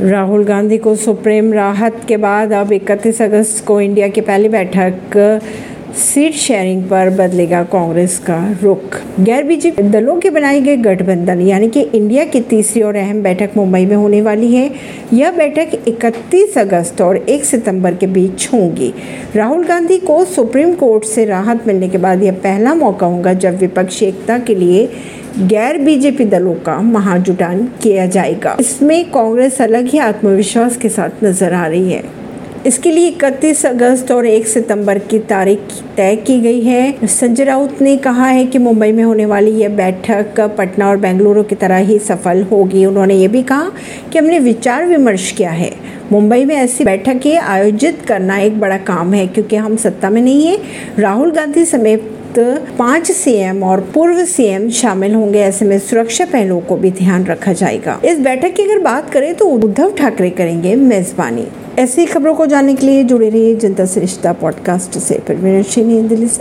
राहुल गांधी को सुप्रीम राहत के बाद अब 31 अगस्त को इंडिया की पहली बैठक, सीट शेयरिंग पर बदलेगा कांग्रेस का रुख। गैर बीजेपी दलों के बनाए गए गठबंधन, यानी कि इंडिया की तीसरी और अहम बैठक मुंबई में होने वाली है। यह बैठक 31 अगस्त और 1 सितंबर के बीच होगी। राहुल गांधी को सुप्रीम कोर्ट से राहत मिलने के बाद यह पहला मौका होगा जब विपक्षी एकता के लिए गैर बीजेपी दलों का महाजुटान किया जाएगा। इसमें कांग्रेस अलग ही आत्मविश्वास के साथ नज़र आ रही है। इसके लिए इकतीस अगस्त और 1 सितंबर की तारीख तय की गई है। संजय राउत ने कहा है कि मुंबई में होने वाली यह बैठक पटना और बेंगलुरु की तरह ही सफल होगी। उन्होंने ये भी कहा कि हमने विचार विमर्श किया है। मुंबई में ऐसी बैठकें आयोजित करना एक बड़ा काम है, क्योंकि हम सत्ता में नहीं है। राहुल गांधी समेत पाँच सीएम और पूर्व सीएम शामिल होंगे। ऐसे में सुरक्षा पहलुओं को भी ध्यान रखा जाएगा। इस बैठक की अगर बात करें तो उद्धव ठाकरे करेंगे मेजबानी। ऐसी खबरों को जानने के लिए जुड़े रहिए जनता श्रेष्ठता पॉडकास्ट से। दिल्ली से।